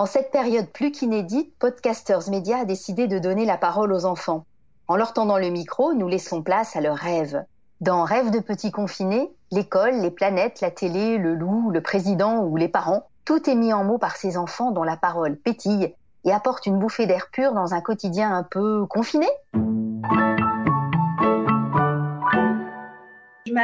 En cette période plus qu'inédite, Podcasters Media a décidé de donner la parole aux enfants. En leur tendant le micro, nous laissons place à leurs rêves. Dans Rêves de petits confinés, l'école, les planètes, la télé, le loup, le président ou les parents, tout est mis en mots par ces enfants dont la parole pétille et apporte une bouffée d'air pur dans un quotidien un peu confiné.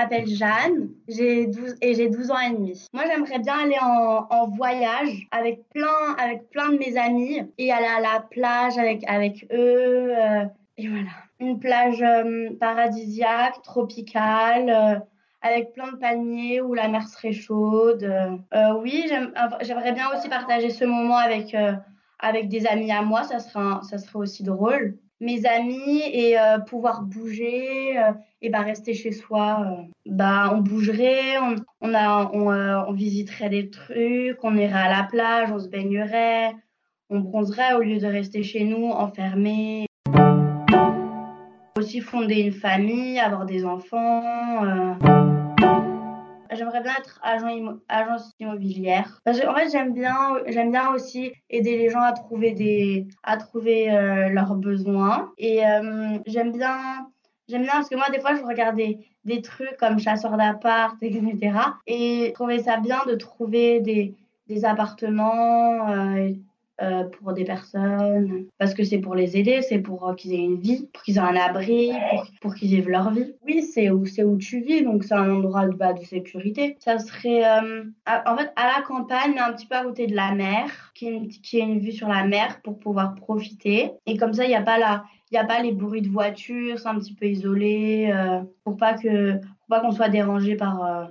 M'appelle Jeanne, j'ai 12 et j'ai 12 ans et demi. Moi, j'aimerais bien aller en, voyage avec plein avec plein de mes amis et aller à la plage avec avec eux euh, et voilà. Une plage euh, paradisiaque, tropicale euh, avec plein de palmiers où la mer serait chaude. Oui, j'aimerais bien aussi partager ce moment avec avec des amis à moi, ça ça serait aussi drôle mes amis et euh, pouvoir bouger euh, et bah rester chez soi euh, bah on bougerait on, on a on, on, visiterait des trucs on irait à la plage on se baignerait on bronzerait au lieu de rester chez nous enfermés. Aussi fonder une famille avoir des enfants J'aimerais bien être agent agence immobilière. en fait, j'aime bien, j'aime bien aussi aider les gens à trouver des, à trouver euh, leurs besoins. Et euh, j'aime bien, j'aime bien parce que moi, des fois, je regardais des trucs comme chasseur d'appart, etc. Et je trouvais ça bien de trouver des, des appartements. Euh, euh, pour des personnes, parce que c'est pour les aider, c'est pour euh, qu'ils aient une vie, pour qu'ils aient un abri, pour, pour qu'ils vivent leur vie. Oui, c'est où, c'est où tu vis, donc c'est un endroit de, bah, de sécurité. Ça serait, euh, en fait, à la campagne, mais un petit peu à côté de la mer, qui est une, une vue sur la mer pour pouvoir profiter. Et comme ça, il n'y a pas la, il y a pas les bruits de voiture, c'est un petit peu isolé, pour pas que, pour pas qu'on soit dérangé par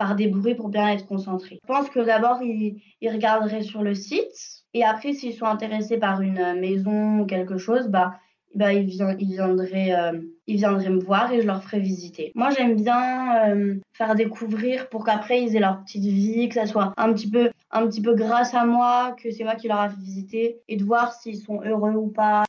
par des bruits pour bien être concentré. Je pense que d'abord, ils, ils regarderaient sur le site et après, s'ils sont intéressés par une maison ou quelque chose, bah, bah ils, ils, viendraient, euh, ils viendraient me voir et je leur ferai visiter. Moi, j'aime bien euh, faire découvrir pour qu'après ils aient leur petite vie, que ça soit un petit peu, un petit peu grâce à moi, que c'est moi qui leur a fait visiter et de voir s'ils sont heureux ou pas.